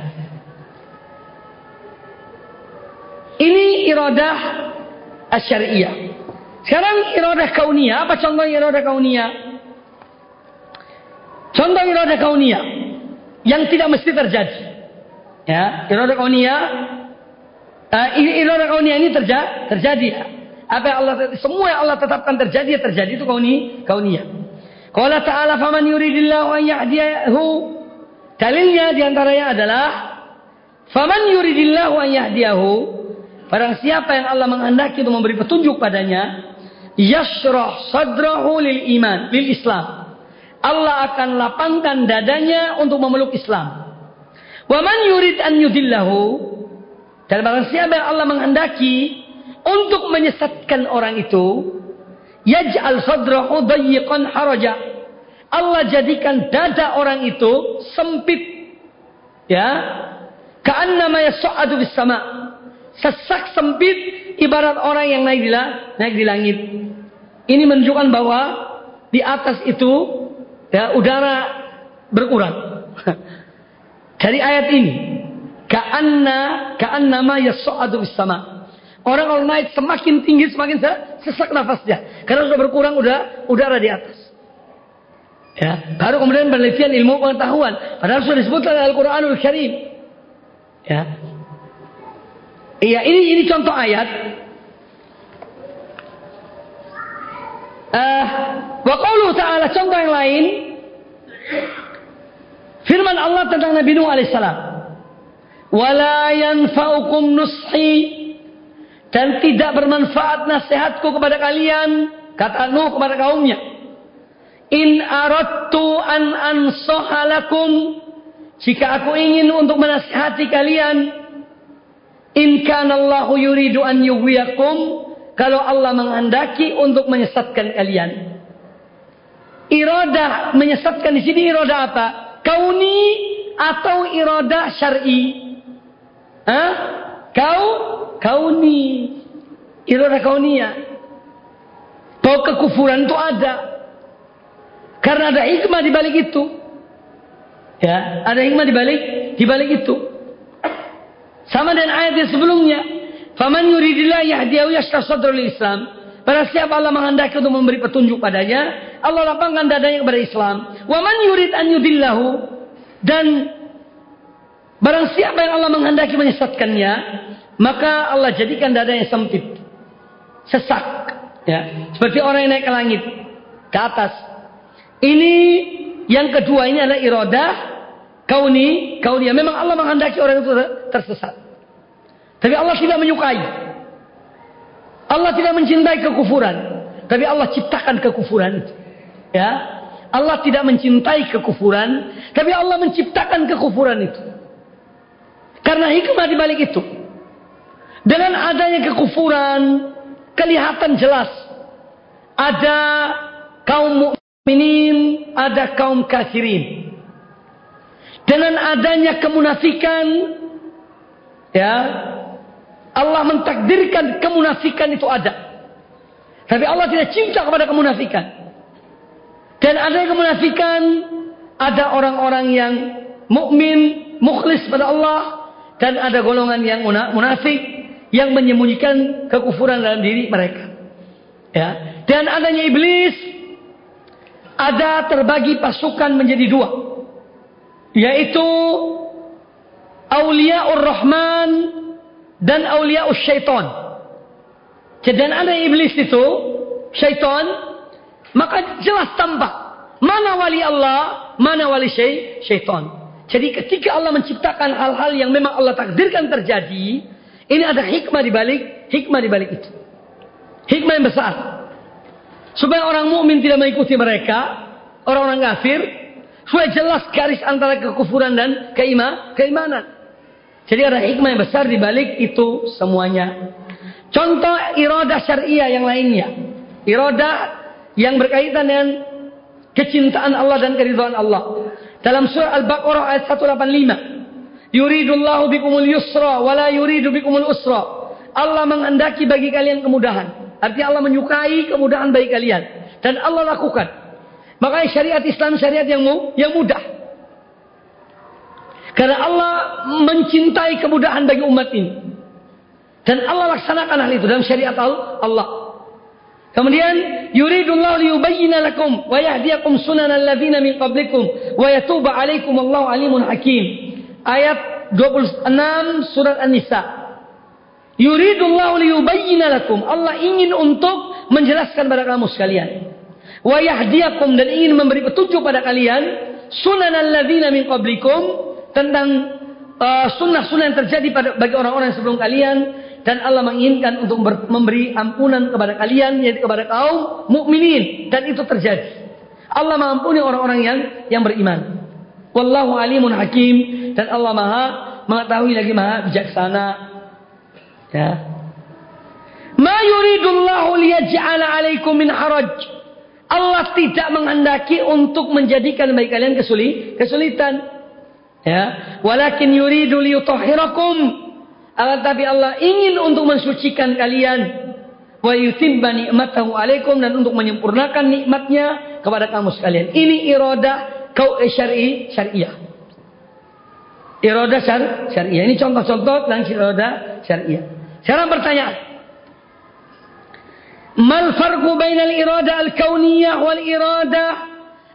Ini iradah asyariyah. Sekarang iradah kauniyah. Apa contoh iradah kauniyah? Contoh iradah kauniyah. Yang tidak mesti terjadi. Ya, iradah kauniyah. Uh, iradah kauniyah ini terja terjadi. Apa yang Allah semua yang Allah tetapkan terjadi ya terjadi itu kauni kauniyah. Qala ta'ala faman yuridillahu an yahdiyahu dalilnya di antaranya adalah faman yuridillahu an yahdiyahu Barang siapa yang Allah menghendaki untuk memberi petunjuk padanya, yashrah sadrahu lil iman, lil Islam. Allah akan lapangkan dadanya untuk memeluk Islam. Wa man yurid an yudillahu dan barang siapa yang Allah menghendaki untuk menyesatkan orang itu, yaj'al sadrahu dayyiqan haraja. Allah jadikan dada orang itu sempit. Ya. Ka'annama yas'adu bis sama' sesak sempit ibarat orang yang naik di, naik di langit. Ini menunjukkan bahwa di atas itu ya, udara berkurang. Dari ayat ini, ka'anna ka'annama yas'adu sama. Orang kalau naik semakin tinggi semakin sesak nafasnya karena sudah berkurang udah udara di atas. Ya, baru kemudian penelitian ilmu pengetahuan. Padahal sudah disebutkan dalam Al-Qur'anul Karim. Ya, Iya, ini ini contoh ayat. Uh, wa qawluhu ta'ala contoh yang lain firman Allah tentang Nabi Nuh alaihissalam wala yanfa'ukum nushi dan tidak bermanfaat nasihatku kepada kalian kata Nuh kepada kaumnya in aradtu an ansohalakum jika aku ingin untuk menasihati kalian In kanallahu yuridu an yughwiyakum kalau Allah menghendaki untuk menyesatkan kalian. Iradah menyesatkan di sini iradah apa? Kauni atau iradah syar'i? Hah? Kau kauni. Iradah kauniyah. Bahwa kekufuran itu ada. Karena ada hikmah di balik itu. Ya, ada hikmah di balik di balik itu. Sama dengan ayat yang sebelumnya. Faman yuridillah yahdiyahu yashrah sadrul Islam. Pada siapa Allah menghendaki untuk memberi petunjuk padanya, Allah lapangkan dadanya kepada Islam. Wa man yurid an yudillahu dan barang siapa yang Allah menghendaki menyesatkannya, maka Allah jadikan dadanya sempit. Sesak, ya. Seperti orang yang naik ke langit, ke atas. Ini yang kedua ini adalah iradah kauni, kauni. Memang Allah menghendaki orang itu tersesat. Tapi Allah tidak menyukai. Allah tidak mencintai kekufuran. Tapi Allah ciptakan kekufuran. Ya. Allah tidak mencintai kekufuran, tapi Allah menciptakan kekufuran itu. Karena hikmah di balik itu. Dengan adanya kekufuran, kelihatan jelas ada kaum mukminin, ada kaum kafirin. Dengan adanya kemunafikan, ya, Allah mentakdirkan kemunafikan itu ada. Tapi Allah tidak cinta kepada kemunafikan. Dan ada kemunafikan, ada orang-orang yang mukmin, mukhlis pada Allah, dan ada golongan yang munafik yang menyembunyikan kekufuran dalam diri mereka. Ya. Dan adanya iblis ada terbagi pasukan menjadi dua yaitu Auliaur Rahman dan Auliaur Syaitan. Dan ada iblis itu, syaitan, maka jelas tampak mana wali Allah, mana wali syai, syaitan. Jadi ketika Allah menciptakan hal-hal yang memang Allah takdirkan terjadi, ini ada hikmah di balik, hikmah di balik itu. Hikmah yang besar. Supaya orang mukmin tidak mengikuti mereka, orang-orang kafir, Supaya jelas garis antara kekufuran dan keima, keimanan. Jadi ada hikmah yang besar di balik itu semuanya. Contoh iroda syariah yang lainnya. Iroda yang berkaitan dengan kecintaan Allah dan keridhaan Allah. Dalam surah Al-Baqarah ayat 185. Yuridullahu bikumul yusra wa la yuridu bikumul usra. Allah menghendaki bagi kalian kemudahan. Artinya Allah menyukai kemudahan bagi kalian dan Allah lakukan. Makanya syariat Islam syariat yang yang mudah. Karena Allah mencintai kemudahan bagi umat ini. Dan Allah laksanakan hal itu dalam syariat Allah. Kemudian yuridullahu liyubayyana lakum wa yahdiyakum sunanal ladzina min qablikum wa yatuba 'alaikum Allahu alimun hakim. Ayat 26 surat An-Nisa. Yuridullahu liyubayyana lakum. Allah ingin untuk menjelaskan pada kamu sekalian. Wa yahdiyakum dan ingin memberi petunjuk pada kalian sunanal ladzina min qablikum tentang uh, sunnah-sunnah yang terjadi pada bagi orang-orang sebelum kalian dan Allah menginginkan untuk memberi ampunan kepada kalian yaitu kepada kaum mukminin dan itu terjadi. Allah mengampuni orang-orang yang yang beriman. Wallahu alimun hakim dan Allah Maha mengetahui lagi Maha bijaksana. Ya. Ma yuridullahu liyaj'ala 'alaikum min haraj. Allah tidak menghendaki untuk menjadikan bagi kalian kesulitan. Ya, walakin yuridu liyutahhirakum akan tapi Allah ingin untuk mensucikan kalian. Wa yutimba ni'matahu alaikum dan untuk menyempurnakan nikmatnya kepada kamu sekalian. Ini iradah kau eh, syar'i syariah. Iradah syar, syariah. Ini contoh-contoh tentang iradah syariah. Sekarang pertanyaan. Mal farqu bainal iradah al-kauniyah wal iradah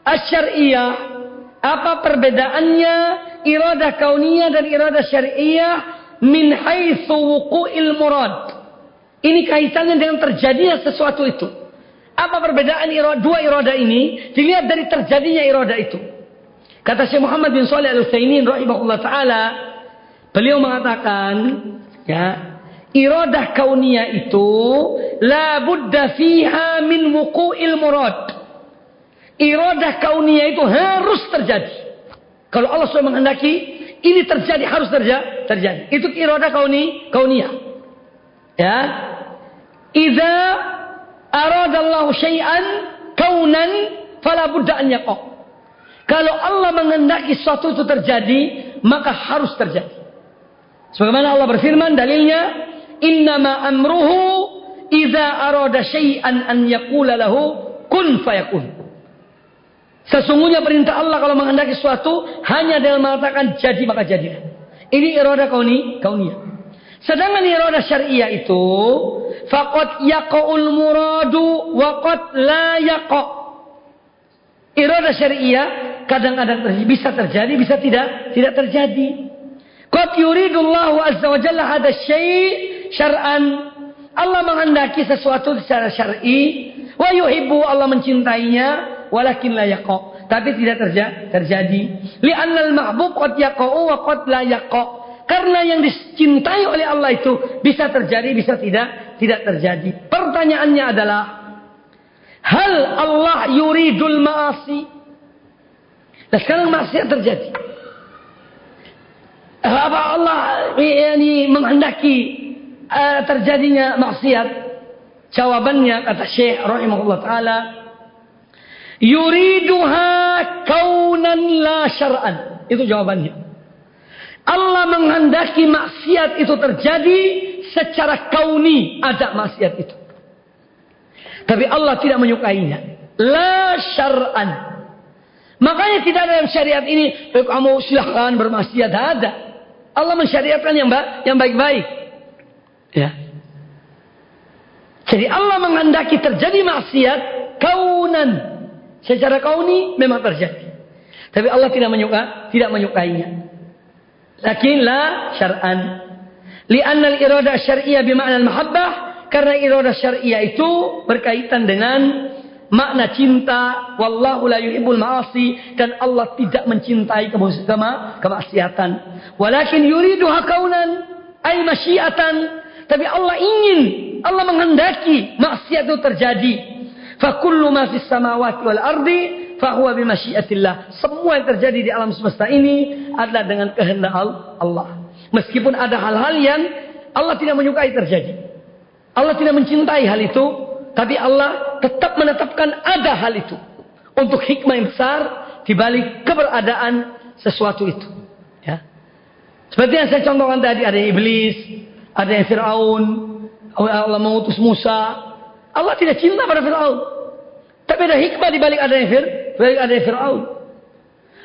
asy-syar'iyyah? Apa perbedaannya iradah kauniyah dan iradah syariah min haitsu wuqu'il murad. Ini kaitannya dengan terjadinya sesuatu itu. Apa perbedaan dua iroda ini? Dilihat dari terjadinya iroda itu. Kata Syekh Muhammad bin Shalih Al-Utsaimin rahimahullah taala, beliau mengatakan, ya, iradah kauniyah itu la budda fiha min wuqu'il murad. Iradah kauniyah itu harus terjadi. Kalau Allah sudah menghendaki, ini terjadi harus terjadi. terjadi. Itu iroda kauni kauniyah. Ya. Idza aradallahu syai'an kaunan fala budda an yaqa. Kalau Allah menghendaki sesuatu itu terjadi, maka harus terjadi. Sebagaimana Allah berfirman dalilnya, "Innama amruhu idza arada syai'an an yaqula lahu kun fayakun." Sesungguhnya perintah Allah kalau menghendaki sesuatu hanya dengan mengatakan jadi maka jadi. Ini iroda kauni, kauniyah. Sedangkan iroda syariah itu faqad yaqaul muradu wa qad la yaqa. Iroda syariah kadang-kadang terjadi, bisa terjadi, bisa tidak, tidak terjadi. Qad yuridullahu azza wa jalla hada syai' syar'an. Allah menghendaki sesuatu secara syar'i. Wa yuhibbu Allah mencintainya. Walakin la yaqa tapi tidak terja terjadi. Li'annal mahbub qad yaqa'u wa qad la yaqa karena yang dicintai oleh Allah itu bisa terjadi bisa tidak tidak terjadi. Pertanyaannya adalah hal Allah yuridul ma'asi nah sekarang maksiat terjadi apa Allah ini menghendaki uh, terjadinya maksiat jawabannya kata Syekh rahimahullah taala Yuriduha kaunan la syar'an. Itu jawabannya. Allah menghendaki maksiat itu terjadi secara kauni ada maksiat itu. Tapi Allah tidak menyukainya. La syar'an. Makanya tidak ada dalam syariat ini, eh, kamu silahkan bermaksiat. Ada. Allah mensyariatkan yang yang baik-baik. Ya. Jadi Allah menghendaki terjadi maksiat kaunan Secara kauni memang terjadi. Tapi Allah tidak menyuka, tidak menyukainya. Lakin la syar'an. Li'anna al-irada syariah bima'na al-mahabbah. Karena irada syariah itu berkaitan dengan makna cinta. Wallahu la yuhibbul ma'asi. Dan Allah tidak mencintai kemaksiatan. Walakin yuriduha kaunan. Ay masyiatan. Tapi Allah ingin. Allah menghendaki maksiat itu terjadi. Fakullu ma fis samawati wal ardi fahuwa bimasyiatillah. Semua yang terjadi di alam semesta ini adalah dengan kehendak Allah. Meskipun ada hal-hal yang Allah tidak menyukai terjadi. Allah tidak mencintai hal itu, tapi Allah tetap menetapkan ada hal itu untuk hikmah yang besar di balik keberadaan sesuatu itu. Ya. Seperti yang saya contohkan tadi, ada yang iblis, ada yang Fir'aun, Allah mengutus Musa. Allah tidak cinta pada Fir'aun. Tapi ada hikmah di balik ada yang Fir, balik ada yang Fir'aun.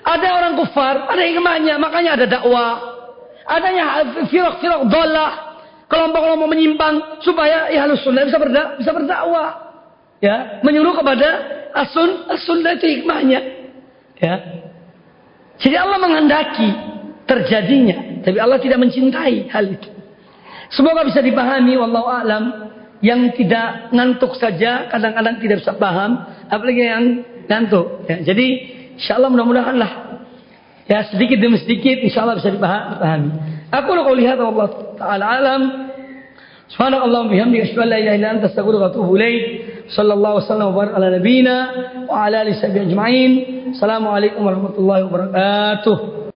Ada orang kufar, ada hikmahnya, makanya ada dakwah. Adanya firaq-firaq dolah, kelompok-kelompok menyimpang supaya ya sunnah bisa berdak bisa berdakwah. Ya, menyuruh kepada asun, as-sunnah itu hikmahnya. Ya. Jadi Allah menghendaki terjadinya, tapi Allah tidak mencintai hal itu. Semoga bisa dipahami wallahu alam yang tidak ngantuk saja kadang-kadang tidak bisa paham apalagi yang ngantuk ya. jadi insyaallah mudah-mudahan lah ya sedikit demi sedikit insyaallah bisa dipahami aku lo lihat Allah taala alam subhanallah bihamdika asyhadu an la ilaha illa anta astaghfiruka wa atubu ilaik sallallahu wasallam wa barak ala nabiyyina wa ala alihi ajma'in assalamualaikum warahmatullahi wabarakatuh